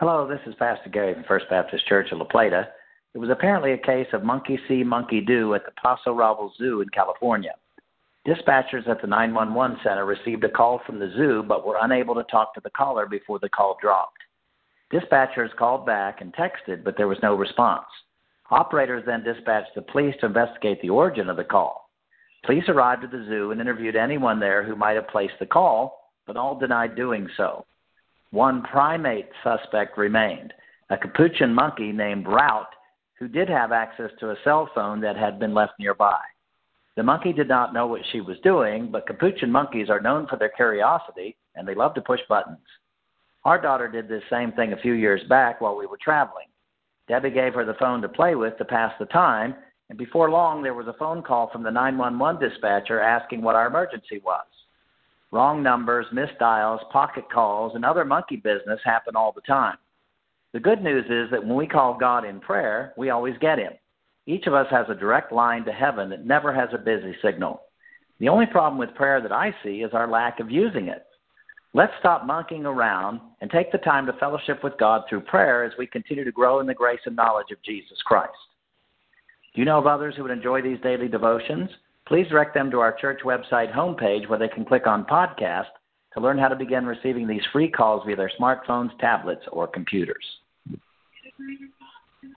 Hello, this is Pastor Gary from First Baptist Church of La Plata. It was apparently a case of monkey see, monkey do at the Paso Robles Zoo in California. Dispatchers at the 911 center received a call from the zoo but were unable to talk to the caller before the call dropped. Dispatchers called back and texted, but there was no response. Operators then dispatched the police to investigate the origin of the call. Police arrived at the zoo and interviewed anyone there who might have placed the call, but all denied doing so. One primate suspect remained, a capuchin monkey named Route, who did have access to a cell phone that had been left nearby. The monkey did not know what she was doing, but capuchin monkeys are known for their curiosity and they love to push buttons. Our daughter did this same thing a few years back while we were traveling. Debbie gave her the phone to play with to pass the time, and before long there was a phone call from the 911 dispatcher asking what our emergency was. Wrong numbers, missed dials, pocket calls, and other monkey business happen all the time. The good news is that when we call God in prayer, we always get Him. Each of us has a direct line to heaven that never has a busy signal. The only problem with prayer that I see is our lack of using it. Let's stop monkeying around and take the time to fellowship with God through prayer as we continue to grow in the grace and knowledge of Jesus Christ. Do you know of others who would enjoy these daily devotions? Please direct them to our church website homepage where they can click on podcast to learn how to begin receiving these free calls via their smartphones, tablets, or computers.